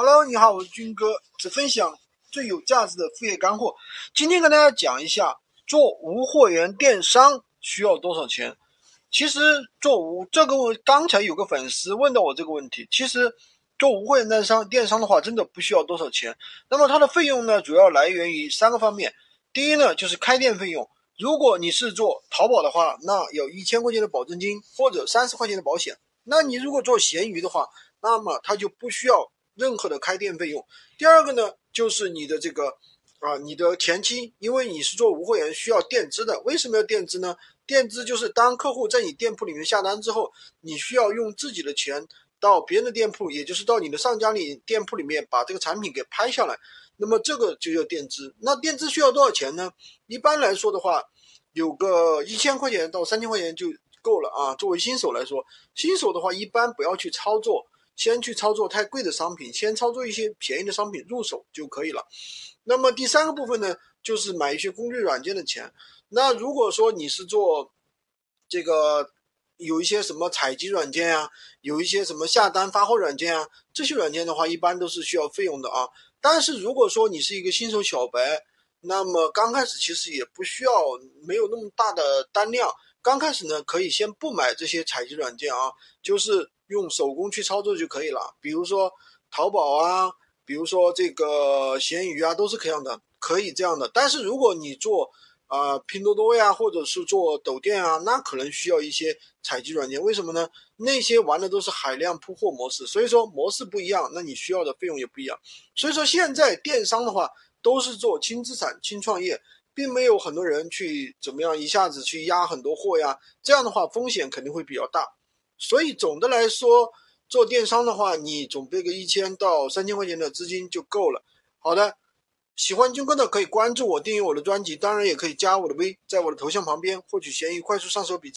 Hello，你好，我是军哥，只分享最有价值的副业干货。今天跟大家讲一下，做无货源电商需要多少钱？其实做无这个，刚才有个粉丝问到我这个问题。其实做无货源电商，电商的话真的不需要多少钱。那么它的费用呢，主要来源于三个方面。第一呢，就是开店费用。如果你是做淘宝的话，那有一千块钱的保证金或者三十块钱的保险。那你如果做闲鱼的话，那么它就不需要。任何的开店费用。第二个呢，就是你的这个啊，你的前期，因为你是做无货源，需要垫资的。为什么要垫资呢？垫资就是当客户在你店铺里面下单之后，你需要用自己的钱到别人的店铺，也就是到你的上家里店铺里面把这个产品给拍下来。那么这个就叫垫资。那垫资需要多少钱呢？一般来说的话，有个一千块钱到三千块钱就够了啊。作为新手来说，新手的话一般不要去操作。先去操作太贵的商品，先操作一些便宜的商品入手就可以了。那么第三个部分呢，就是买一些工具软件的钱。那如果说你是做这个有一些什么采集软件啊，有一些什么下单发货软件啊，这些软件的话，一般都是需要费用的啊。但是如果说你是一个新手小白，那么刚开始其实也不需要没有那么大的单量，刚开始呢可以先不买这些采集软件啊，就是。用手工去操作就可以了，比如说淘宝啊，比如说这个闲鱼啊，都是可样的，可以这样的。但是如果你做啊拼多多呀，或者是做抖店啊，那可能需要一些采集软件。为什么呢？那些玩的都是海量铺货模式，所以说模式不一样，那你需要的费用也不一样。所以说现在电商的话都是做轻资产、轻创业，并没有很多人去怎么样一下子去压很多货呀，这样的话风险肯定会比较大。所以总的来说，做电商的话，你准备个一千到三千块钱的资金就够了。好的，喜欢军哥的可以关注我，订阅我的专辑，当然也可以加我的微，在我的头像旁边获取闲鱼快速上手笔记。